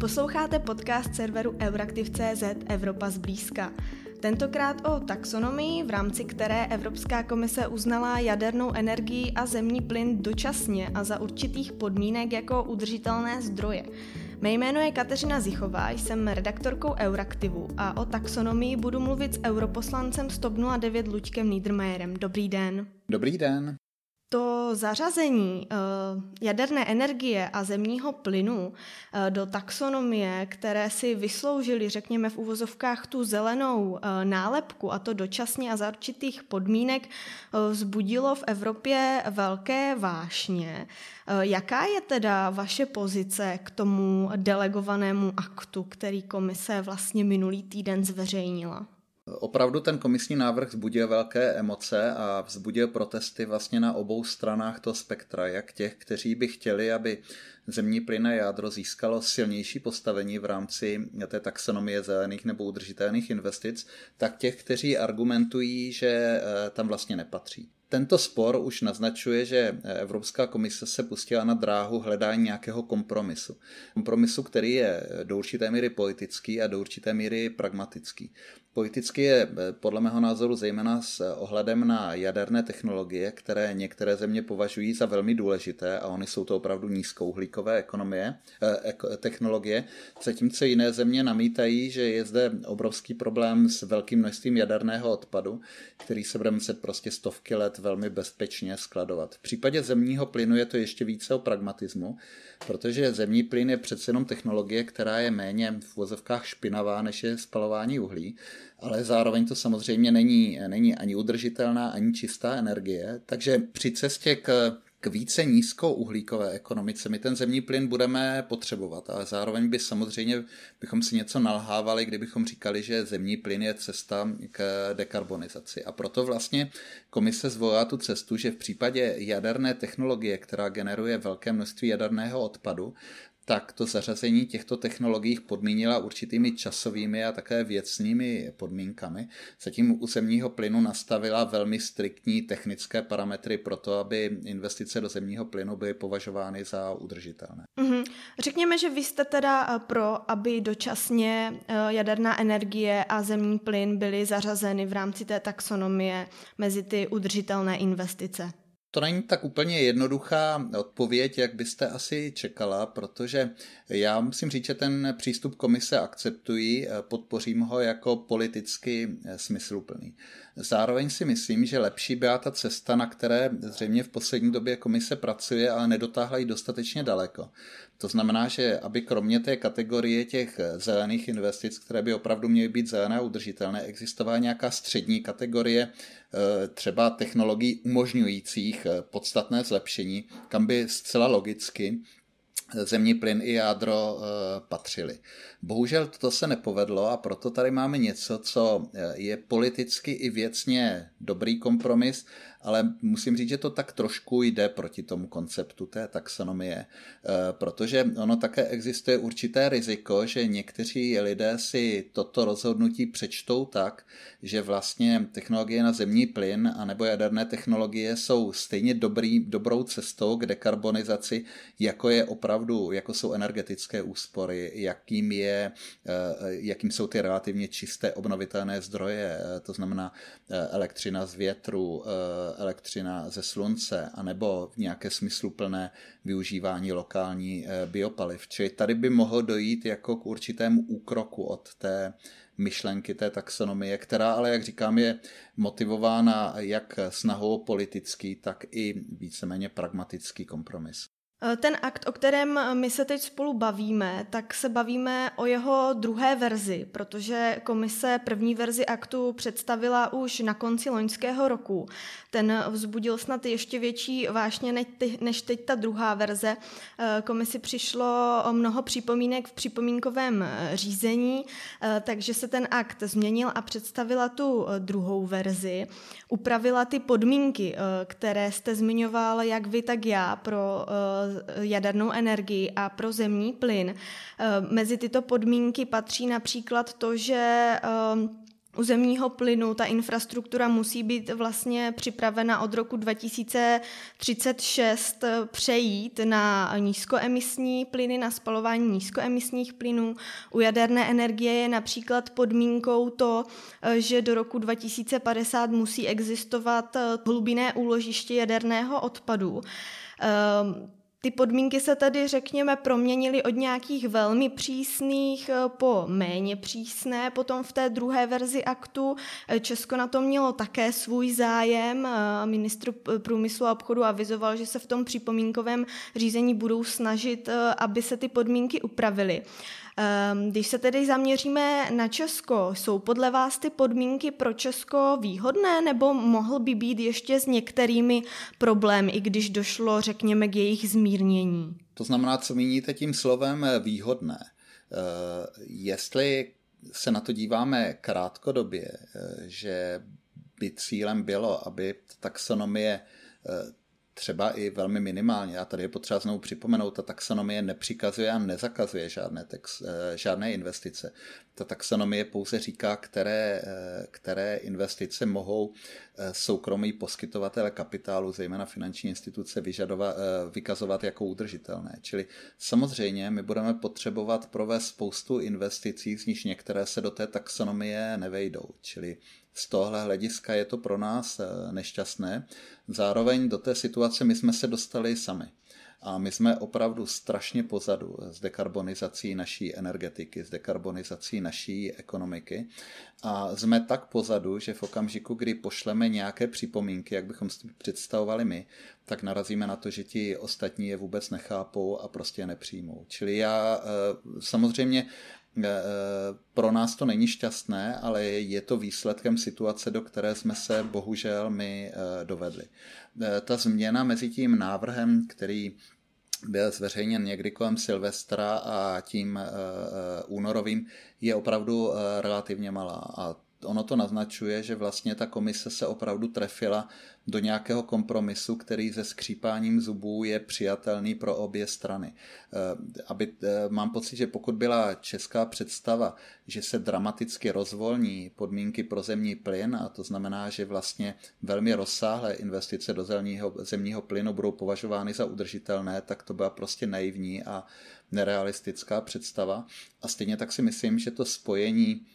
Posloucháte podcast serveru Euraktiv.cz Evropa zblízka. Tentokrát o taxonomii, v rámci které Evropská komise uznala jadernou energii a zemní plyn dočasně a za určitých podmínek jako udržitelné zdroje. Mé jméno je Kateřina Zichová, jsem redaktorkou Euraktivu a o taxonomii budu mluvit s europoslancem Stop 09 Luďkem Niedermayerem. Dobrý den. Dobrý den. To zařazení eh, jaderné energie a zemního plynu eh, do taxonomie, které si vysloužili, řekněme v uvozovkách, tu zelenou eh, nálepku, a to dočasně a za určitých podmínek, vzbudilo v Evropě velké vášně. Jaká je teda vaše pozice k tomu delegovanému aktu, který komise vlastně minulý týden zveřejnila? Opravdu ten komisní návrh vzbudil velké emoce a vzbudil protesty vlastně na obou stranách toho spektra, jak těch, kteří by chtěli, aby zemní plyn a jádro získalo silnější postavení v rámci té taxonomie zelených nebo udržitelných investic, tak těch, kteří argumentují, že eh, tam vlastně nepatří. Tento spor už naznačuje, že Evropská komise se pustila na dráhu hledání nějakého kompromisu. Kompromisu, který je do určité míry politický a do určité míry pragmatický. Politicky je eh, podle mého názoru zejména s ohledem na jaderné technologie, které některé země považují za velmi důležité a oni jsou to opravdu nízkouhlíkové ekonomie, eh, technologie, zatímco jiné země namítají, že je zde obrovský problém s velkým množstvím jaderného odpadu, který se bude muset prostě stovky let velmi bezpečně skladovat. V případě zemního plynu je to ještě více o pragmatismu, protože zemní plyn je přece jenom technologie, která je méně v vozovkách špinavá, než je spalování uhlí ale zároveň to samozřejmě není, není ani udržitelná, ani čistá energie. Takže při cestě k k více nízkouhlíkové ekonomice my ten zemní plyn budeme potřebovat, ale zároveň by samozřejmě bychom si něco nalhávali, kdybychom říkali, že zemní plyn je cesta k dekarbonizaci. A proto vlastně komise zvolila tu cestu, že v případě jaderné technologie, která generuje velké množství jaderného odpadu, tak to zařazení těchto technologií podmínila určitými časovými a také věcnými podmínkami. Zatím u zemního plynu nastavila velmi striktní technické parametry pro to, aby investice do zemního plynu byly považovány za udržitelné. Mm-hmm. Řekněme, že vy jste teda eh, pro, aby dočasně eh, jaderná energie a zemní plyn byly zařazeny v rámci té taxonomie mezi ty udržitelné investice. To není tak úplně jednoduchá odpověď, jak byste asi čekala, protože já musím říct, že ten přístup komise akceptuji, podpořím ho jako politicky smysluplný. Zároveň si myslím, že lepší byla ta cesta, na které zřejmě v poslední době komise pracuje, ale nedotáhla ji dostatečně daleko. To znamená, že aby kromě té kategorie těch zelených investic, které by opravdu měly být zelené a udržitelné, existovala nějaká střední kategorie eh, třeba technologií umožňujících eh, podstatné zlepšení, kam by zcela logicky zemní plyn i jádro eh, patřili. Bohužel to se nepovedlo a proto tady máme něco, co je politicky i věcně dobrý kompromis, ale musím říct, že to tak trošku jde proti tomu konceptu té taxonomie, eh, protože ono také existuje určité riziko, že někteří lidé si toto rozhodnutí přečtou tak, že vlastně technologie na zemní plyn a nebo jaderné technologie jsou stejně dobrý, dobrou cestou k dekarbonizaci, jako je opravdu, jako jsou energetické úspory, jakým, je, eh, jakým jsou ty relativně čisté obnovitelné zdroje, eh, to znamená elektřina z větru, elektřina ze slunce, anebo v nějaké smysluplné využívání lokální eh, biopaliv. Čili tady by mohlo dojít jako k určitému úkroku od té myšlenky té taxonomie, která ale, jak říkám, je motivována jak snahou politický, tak i víceméně pragmatický kompromis. Eh, ten akt, o kterém eh, my se teď spolu bavíme, tak se bavíme o jeho druhé verzi, protože komise první verzi aktu představila už na konci loňského roku. Ten vzbudil snad ještě větší vášně než teď ta druhá verze. Eh, komisi přišlo o mnoho připomínek v připomínkovém řízení, takže se ten akt změnil a představila tu druhou verzi. Upravila ty podmínky, které jste zmiňoval jak vy, tak já pro jadernou energii a pro zemní plyn. Eh, mezi tyto podmínky patří například to, že eh, u zemního plynu ta infrastruktura musí být vlastně připravena od roku 2036 přejít na nízkoemisní plyny, na spalování nízkoemisních plynů. U jaderné energie je například podmínkou to, že do roku 2050 musí existovat hlubinné úložiště jaderného odpadu. Ty podmínky se tady, řekněme, proměnily od nějakých velmi přísných eh, po méně přísné. Potom v té druhé verzi aktu eh, Česko na to mělo také svůj zájem. Eh, ministr průmyslu a obchodu avizoval, že se v tom připomínkovém řízení budou snažit, aby se ty podmínky upravily. Ehm, když se tedy zaměříme na Česko, jsou podle vás ty podmínky pro Česko výhodné nebo mohl by být ještě s některými problémy, i když došlo, řekněme, k jejich zmírnění? To znamená, co míníte tím slovem eh, výhodné? Eh, jestli se na to díváme krátkodobě, eh, že by cílem bylo, aby taxonomie třeba i velmi minimálně. A tady je potřeba znovu připomenout, ta taxonomie nepřikazuje a nezakazuje žádné, text, eh, žádné investice. Ta taxonomie pouze říká, které, eh, které investice mohou eh, soukromí poskytovatele kapitálu, zejména finanční instituce, vyžadovat, vykazovat jako udržitelné. Čili samozřejmě my budeme potřebovat provést spoustu investicí, z níž některé se do té taxonomie nevejdou. Čili z tohle hlediska je to pro nás eh, nešťastné. Zároveň do té situace my jsme se dostali sami. A my jsme opravdu strašně pozadu s dekarbonizací naší energetiky, s dekarbonizací naší ekonomiky. A jsme tak pozadu, že v okamžiku, kdy pošleme nějaké připomínky, jak bychom si představovali my, tak narazíme na to, že ti ostatní je vůbec nechápou a prostě nepřijmou. Čili já eh, samozřejmě pro nás to není šťastné, ale je to výsledkem situace, do které jsme se bohužel my eh, dovedli. Eh, ta změna mezi tím návrhem, který byl zveřejněn někdy kolem Silvestra a tím únorovým, je opravdu relativně malá. A ono to naznačuje, že vlastně ta komise se opravdu trefila do nějakého kompromisu, který se skřípáním zubů je přijatelný pro obě strany. Eh, aby, eh, mám pocit, že pokud byla česká představa, že se dramaticky rozvolní podmínky pro zemní plyn, a to znamená, že vlastně velmi rozsáhlé investice do zemního, zemního plynu budou považovány za udržitelné, tak to byla prostě naivní a nerealistická představa. A stejně tak si myslím, že to spojení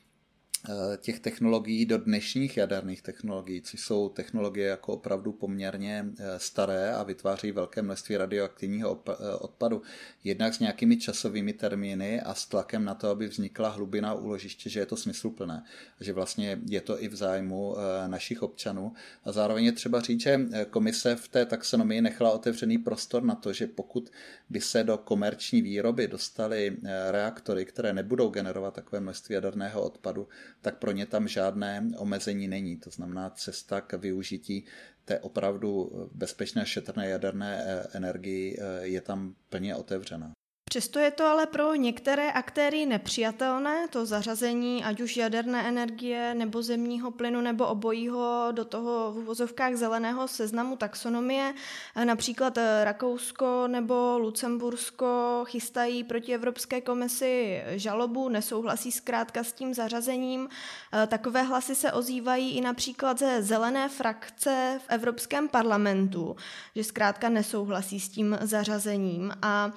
těch technologií do dnešních jaderných technologií, což jsou technologie jako opravdu poměrně eh, staré a vytváří velké množství radioaktivního eh, odpadu, jednak s nějakými časovými termíny a s tlakem na to, aby vznikla hlubina úložiště, že je to smysluplné, že vlastně je to i v zájmu našich občanů. A zároveň je třeba říct, že komise v té taxonomii nechala otevřený prostor na to, že pokud by se do komerční výroby dostaly reaktory, které nebudou generovat takové množství jaderného odpadu, tak pro ně tam žádné omezení není. To znamená cesta k využití té opravdu bezpečné šetrné jaderné eh, energii eh, je tam plně otevřena. Přesto je to ale pro některé aktéry nepřijatelné, to zařazení ať už jaderné energie nebo zemního plynu nebo obojího do toho v uvozovkách zeleného seznamu taxonomie. Například Rakousko nebo Lucembursko chystají proti Evropské komisi žalobu, nesouhlasí zkrátka s tím zařazením. Takové hlasy se ozývají i například ze zelené frakce v Evropském parlamentu, že zkrátka nesouhlasí s tím zařazením a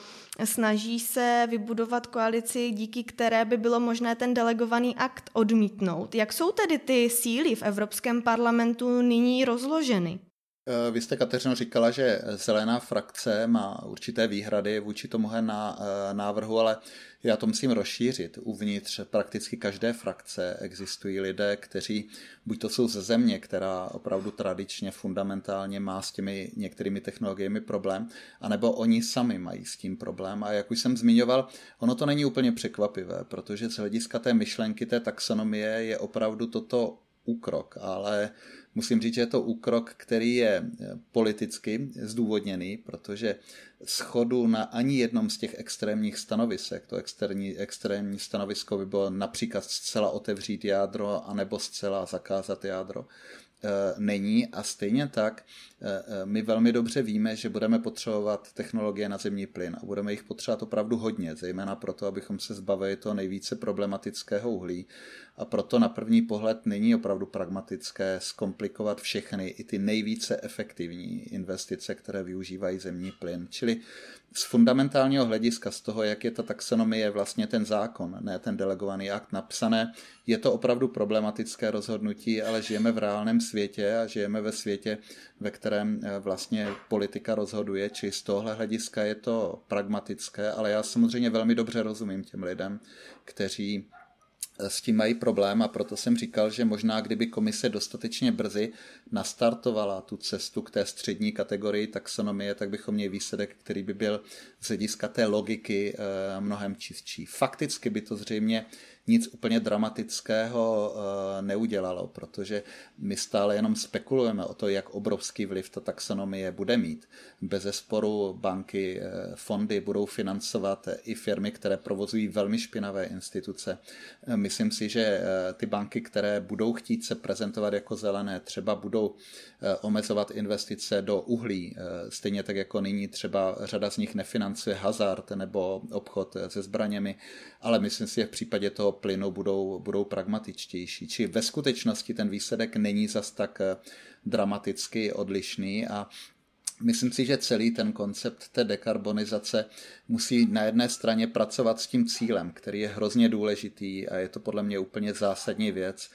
snaží se vybudovat koalici, díky které by bylo možné ten delegovaný akt odmítnout. Jak jsou tedy ty síly v Evropském parlamentu nyní rozloženy? Eh, vy jste, Kateřino, říkala, že zelená frakce má určité výhrady vůči tomuhle eh, návrhu, ale já to musím rozšířit. Uvnitř prakticky každé frakce existují lidé, kteří buď to jsou ze země, která opravdu tradičně, fundamentálně má s těmi některými technologiemi problém, anebo oni sami mají s tím problém. A jak už jsem zmiňoval, ono to není úplně překvapivé, protože z hlediska té myšlenky, té taxonomie je opravdu toto úkrok, ale musím říct, že je to úkrok, který je eh, politicky zdůvodněný, protože schodu na ani jednom z těch extrémních stanovisek, to externí, extrémní stanovisko by bylo například zcela otevřít jádro, anebo zcela zakázat jádro, není. A stejně tak my velmi dobře víme, že budeme potřebovat technologie na zemní plyn a budeme jich potřebovat opravdu hodně, zejména proto, abychom se zbavili toho nejvíce problematického uhlí. A proto na první pohled není opravdu pragmatické zkomplikovat všechny i ty nejvíce efektivní investice, které využívají zemní plyn. Čili z fundamentálního hlediska, z toho, jak je ta taxonomie vlastně ten zákon, ne ten delegovaný akt napsané, je to opravdu problematické rozhodnutí, ale žijeme v reálném světě a žijeme ve světě, ve kterém eh, vlastně politika rozhoduje, či z tohle hlediska je to pragmatické, ale já samozřejmě velmi dobře rozumím těm lidem, kteří s tím mají problém a proto jsem říkal, že možná kdyby komise dostatečně brzy nastartovala tu cestu k té střední kategorii taxonomie, tak bychom měli výsledek, který by byl z hlediska té logiky eh, mnohem čistší. Fakticky by to zřejmě nic úplně dramatického eh, neudělalo, protože my stále jenom spekulujeme o to, jak obrovský vliv ta taxonomie bude mít. Bez sporu banky, eh, fondy budou financovat i firmy, které provozují velmi špinavé instituce. Eh, myslím si, že ty banky, které budou chtít se prezentovat jako zelené, třeba budou omezovat investice do uhlí, stejně tak jako nyní třeba řada z nich nefinancuje hazard nebo obchod se zbraněmi, ale myslím si, že v případě toho plynu budou, budou pragmatičtější. Či ve skutečnosti ten výsledek není zas tak eh, dramaticky odlišný a Myslím si, že celý ten koncept té dekarbonizace musí na jedné straně pracovat s tím cílem, který je hrozně důležitý a je to podle mě úplně zásadní věc,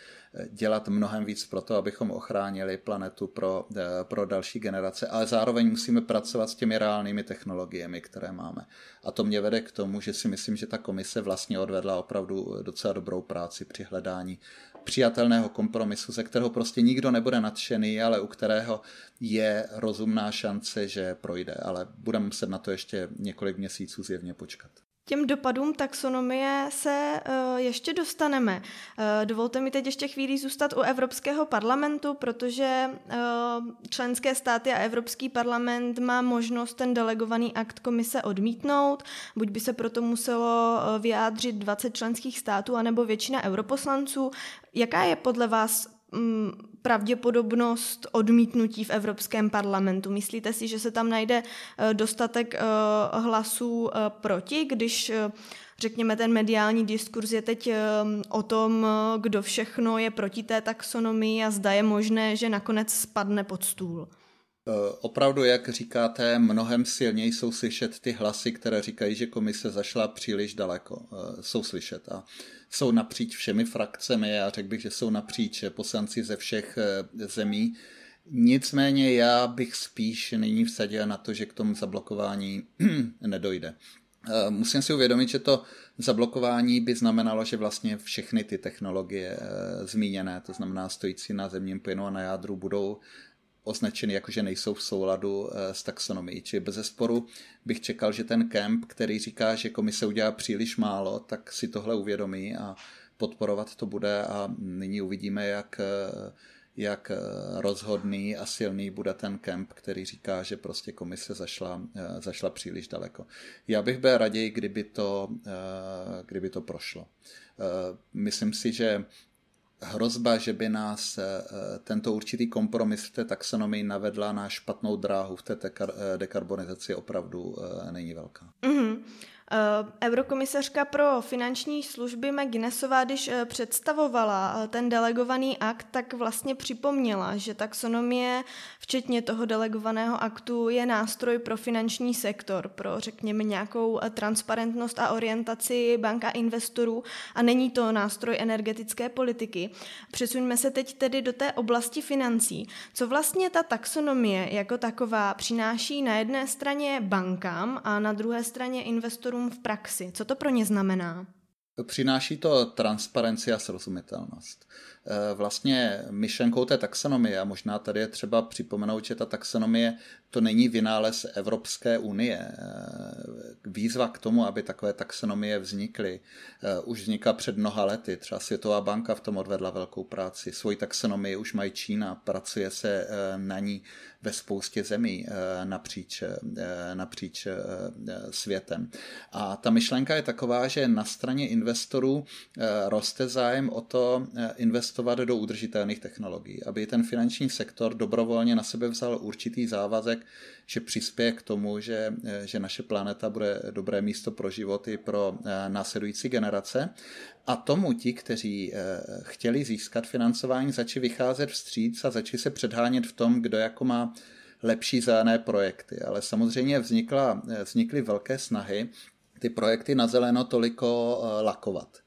dělat mnohem víc pro to, abychom ochránili planetu pro, eh, pro další generace, ale zároveň musíme pracovat s těmi reálnými technologiemi, které máme. A to mě vede k tomu, že si myslím, že ta komise vlastně odvedla opravdu docela dobrou práci při hledání přijatelného kompromisu, ze kterého prostě nikdo nebude nadšený, ale u kterého je rozumná šance, že projde. Ale budeme muset na to ještě několik měsíců zjevně počkat těm dopadům taxonomie se uh, ještě dostaneme. Uh, dovolte mi teď ještě chvíli zůstat u Evropského parlamentu, protože uh, členské státy a Evropský parlament má možnost ten delegovaný akt komise odmítnout, buď by se proto muselo vyjádřit 20 členských států, anebo většina europoslanců. Jaká je podle vás Mm, pravděpodobnost odmítnutí v Evropském parlamentu? Myslíte si, že se tam najde eh, dostatek eh, hlasů eh, proti, když řekněme, ten mediální diskurs je teď o tom, kdo všechno je proti té taxonomii a zda je možné, že nakonec spadne pod stůl? Opravdu, jak říkáte, mnohem silněji jsou slyšet ty hlasy, které říkají, že komise zašla příliš daleko. Jsou slyšet. A jsou napříč všemi frakcemi a řekl bych, že jsou napříč poslanci ze všech eh, zemí. Nicméně já bych spíš nyní vsadil na to, že k tomu zablokování nedojde. Eh, musím si uvědomit, že to zablokování by znamenalo, že vlastně všechny ty technologie eh, zmíněné, to znamená stojící na zemním plynu a na jádru, budou označeny jako, že nejsou v souladu eh, s taxonomií. Či bez sporu bych čekal, že ten kemp, který říká, že komise udělá příliš málo, tak si tohle uvědomí a podporovat to bude a nyní uvidíme, jak, eh, jak eh, rozhodný a silný bude ten kemp, který říká, že prostě komise zašla, zašla příliš daleko. Já bych byl raději, kdyby to, kdyby to prošlo. Myslím si, že hrozba, že by nás eh, eh, tento určitý kompromis v té taxonomii navedla na špatnou dráhu v té eh, dekarbonizaci opravdu není velká. Mm-hmm. Eh, eurokomisařka pro finanční služby McGuinnessová, když eh, představovala eh, ten delegovaný akt, tak vlastně připomněla, že taxonomie, včetně toho delegovaného aktu, je nástroj pro finanční sektor, pro řekněme nějakou transparentnost a orientaci banka investorů a není to nástroj energetické politiky. Přesuňme se teď tedy do té oblasti financí. Co vlastně ta taxonomie jako taková přináší na jedné straně bankám a na druhé straně investorům investorům v praxi? Co to pro ně znamená? Přináší to transparenci a srozumitelnost. E, vlastně myšlenkou té taxonomie, a možná tady je třeba připomenout, že ta taxonomie to není vynález Evropské unie. Výzva k tomu, aby takové taxonomie vznikly, už vznikla před mnoha lety. Třeba Světová banka v tom odvedla velkou práci. Svoji taxonomii už mají Čína, pracuje se na ní ve spoustě zemí napříč, napříč světem. A ta myšlenka je taková, že na straně investorů roste zájem o to investovat do udržitelných technologií, aby ten finanční sektor dobrovolně na sebe vzal určitý závazek, že přispěje k tomu, že, že naše planeta bude dobré místo pro život i pro eh, následující generace. A tomu ti, kteří eh, chtěli získat financování, začali vycházet vstříc a začali se předhánět v tom, kdo jako má lepší zelené projekty. Ale samozřejmě vznikla, eh, vznikly velké snahy ty projekty na zeleno toliko lakovat.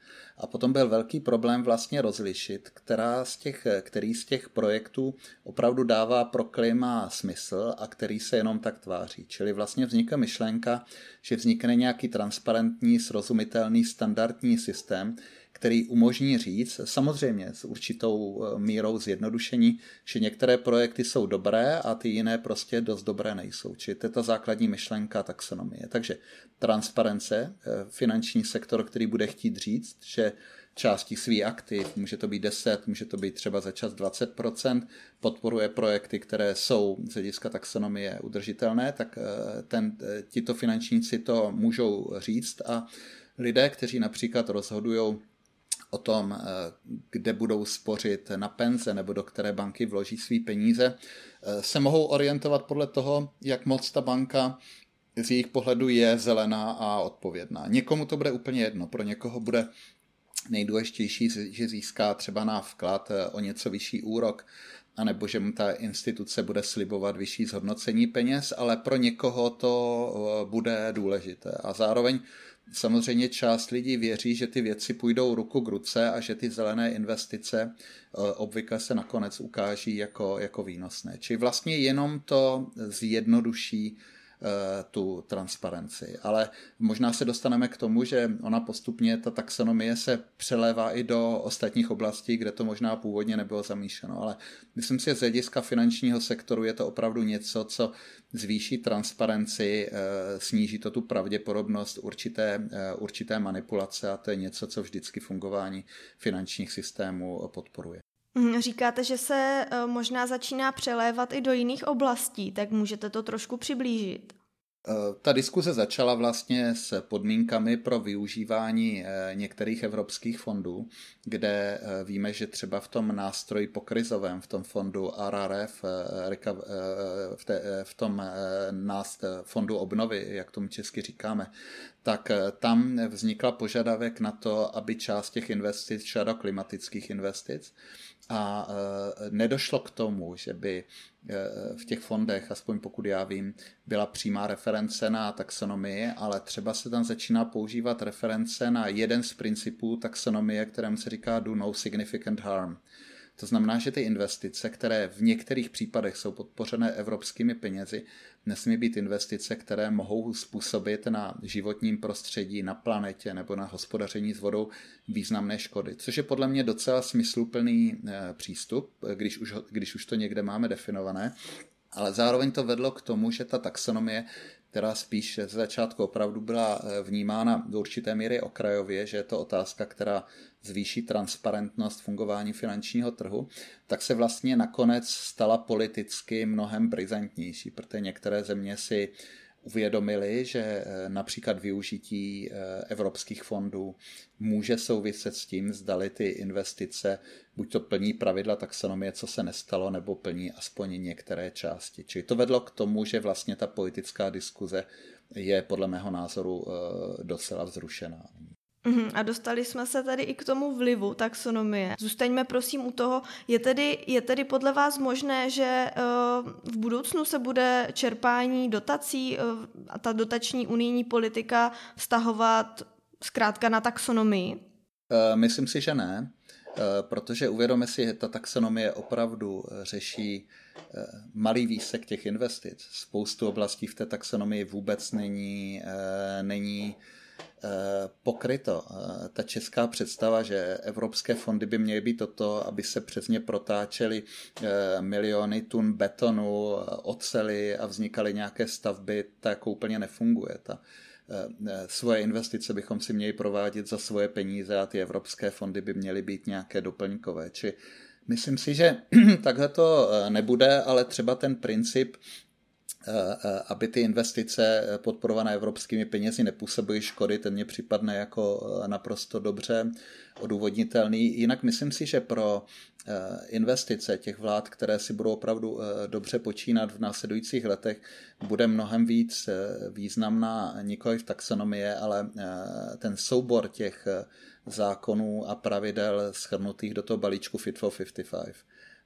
A potom byl velký problém vlastně rozlišit, která z těch, který z těch projektů opravdu dává pro klima smysl a který se jenom tak tváří. Čili vlastně vznikla myšlenka, že vznikne nějaký transparentní, srozumitelný, standardní systém, který umožní říct, samozřejmě s určitou eh, mírou zjednodušení, že některé projekty jsou dobré a ty jiné prostě dost dobré nejsou. Čili to je ta základní myšlenka taxonomie. Takže transparence, eh, finanční sektor, který bude chtít říct, že části svých aktiv, může to být 10, může to být třeba za čas 20%, podporuje projekty, které jsou z hlediska taxonomie udržitelné, tak eh, ten, tito finančníci to můžou říct a lidé, kteří například rozhodují o tom, eh, kde budou spořit na penze nebo do které banky vloží své peníze, eh, se mohou orientovat podle toho, jak moc ta banka z jejich pohledu je zelená a odpovědná. Někomu to bude úplně jedno, pro někoho bude nejdůležitější, že získá třeba na vklad eh, o něco vyšší úrok, anebo že mu ta instituce bude slibovat vyšší zhodnocení peněz, ale pro někoho to bude důležité. A zároveň Samozřejmě část lidí věří, že ty věci půjdou ruku k ruce a že ty zelené investice eh, obvykle se nakonec ukáží jako, jako výnosné. Čili vlastně jenom to zjednoduší tu transparenci. Ale možná se dostaneme k tomu, že ona postupně, ta taxonomie se přelévá i do ostatních oblastí, kde to možná původně nebylo zamýšleno. Ale myslím si, že z hlediska finančního sektoru je to opravdu něco, co zvýší transparenci, eh, sníží to tu pravděpodobnost určité, eh, určité manipulace a to je něco, co vždycky fungování finančních systémů podporuje. Mm, říkáte, že se eh, možná začíná přelévat i do jiných oblastí, tak můžete to trošku přiblížit. Eh, ta diskuze začala vlastně s podmínkami pro využívání eh, některých evropských fondů, kde víme, že třeba v tom nástroji pokrizovém, v tom fondu RRF, v tom nást fondu obnovy, jak tomu česky říkáme, tak tam vznikla požadavek na to, aby část těch investic šla do klimatických investic a e, nedošlo k tomu, že by e, v těch fondech, aspoň pokud já vím, byla přímá reference na taxonomii, ale třeba se tam začíná používat reference na jeden z principů taxonomie, kterému se říká do no significant harm. To znamená, že ty investice, které v některých případech jsou podpořené evropskými penězi, nesmí být investice, které mohou způsobit na životním prostředí, na planetě nebo na hospodaření s vodou významné škody. Což je podle mě docela smysluplný eh, přístup, když už, když už to někde máme definované. Ale zároveň to vedlo k tomu, že ta taxonomie která spíš z začátku opravdu byla eh, vnímána do určité míry okrajově, že je to otázka, která zvýší transparentnost fungování finančního trhu, tak se vlastně nakonec stala politicky mnohem brizantnější, protože některé země si uvědomili, že eh, například využití eh, evropských fondů může souviset s tím, zdali ty investice buď to plní pravidla taxonomie, co se nestalo, nebo plní aspoň některé části. Čili to vedlo k tomu, že vlastně ta politická diskuze je podle mého názoru eh, docela vzrušená. Uhum, a dostali jsme se tady i k tomu vlivu taxonomie. Zůstaňme prosím u toho, je tedy, je tedy podle vás možné, že uh, v budoucnu se bude čerpání dotací uh, a ta dotační unijní politika vztahovat zkrátka na taxonomii? Uh, myslím si, že ne, protože uvědomíme si, že ta taxonomie opravdu řeší malý výsek těch investic. Spoustu oblastí v té taxonomii vůbec není, není pokryto. Ta česká představa, že evropské fondy by měly být toto, aby se přes ně protáčely miliony tun betonu, ocely a vznikaly nějaké stavby, tak úplně nefunguje. Ta, svoje investice bychom si měli provádět za svoje peníze a ty evropské fondy by měly být nějaké doplňkové. Či myslím si, že takhle to nebude, ale třeba ten princip Eh, eh, aby ty investice eh, podporované evropskými penězi nepůsobily škody, ten mě připadne jako naprosto dobře odůvodnitelný. Jinak myslím si, že pro investice těch vlád, které si budou opravdu dobře počínat v následujících letech, bude mnohem víc významná nikoli v taxonomie, ale ten soubor těch zákonů a pravidel schrnutých do toho balíčku Fit for 55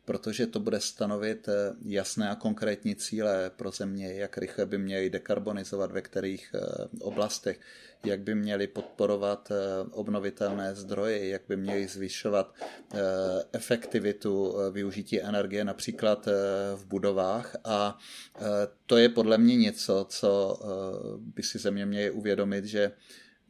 protože to bude stanovit eh, jasné a konkrétní cíle pro země, jak rychle by měly dekarbonizovat ve kterých eh, oblastech, jak by měli podporovat eh, obnovitelné zdroje, jak by měli zvyšovat efektivitu využití energie například v budovách. A to je podle mě něco, co by si země měly uvědomit, že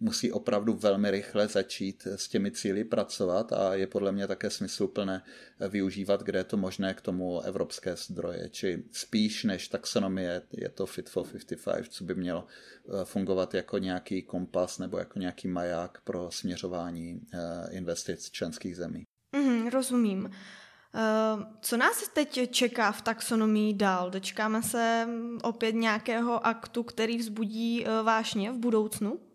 musí opravdu velmi rychle začít s těmi cíly pracovat a je podle mě také smysluplné využívat, kde je to možné k tomu evropské zdroje. Či spíš než taxonomie je to Fit for 55, co by mělo eh, fungovat jako nějaký kompas nebo jako nějaký maják pro směřování eh, investic členských zemí. Mm, rozumím. Eh, co nás teď čeká v taxonomii dál? Dočkáme se opět nějakého aktu, který vzbudí vášně v budoucnu?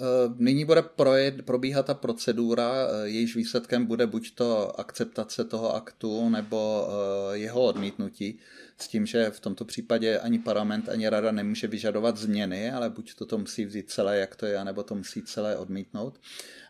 Eh, nyní bude projet, probíhat ta procedura, eh, jejíž výsledkem bude buď to akceptace toho aktu nebo eh, jeho odmítnutí, s tím, že v tomto případě ani parlament, ani rada nemůže vyžadovat změny, ale buď to, to musí vzít celé, jak to je, nebo to musí celé odmítnout.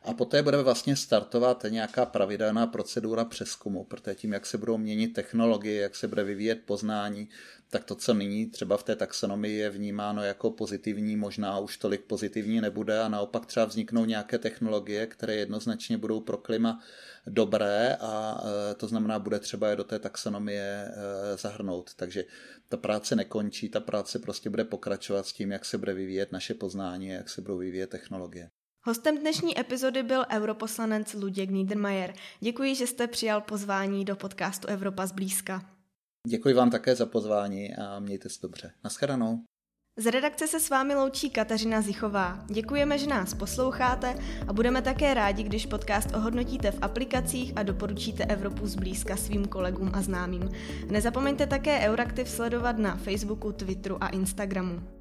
A poté bude vlastně startovat nějaká pravidelná procedura přeskumu, protože tím, jak se budou měnit technologie, jak se bude vyvíjet poznání, tak to, co nyní třeba v té taxonomii je vnímáno jako pozitivní, možná už tolik pozitivní nebude a naopak třeba vzniknou nějaké technologie, které jednoznačně budou pro klima dobré a e, to znamená, bude třeba je do té taxonomie e, zahrnout. Takže ta práce nekončí, ta práce prostě bude pokračovat s tím, jak se bude vyvíjet naše poznání jak se budou vyvíjet technologie. Hostem dnešní epizody byl europoslanec Luděk Niedermayer. Děkuji, že jste přijal pozvání do podcastu Evropa zblízka. Děkuji vám také za pozvání a mějte se dobře. Naschledanou. Z redakce se s vámi loučí Kateřina Zichová. Děkujeme, že nás posloucháte a budeme také rádi, když podcast ohodnotíte v aplikacích a doporučíte Evropu zblízka svým kolegům a známým. Nezapomeňte také Euraktiv sledovat na Facebooku, Twitteru a Instagramu.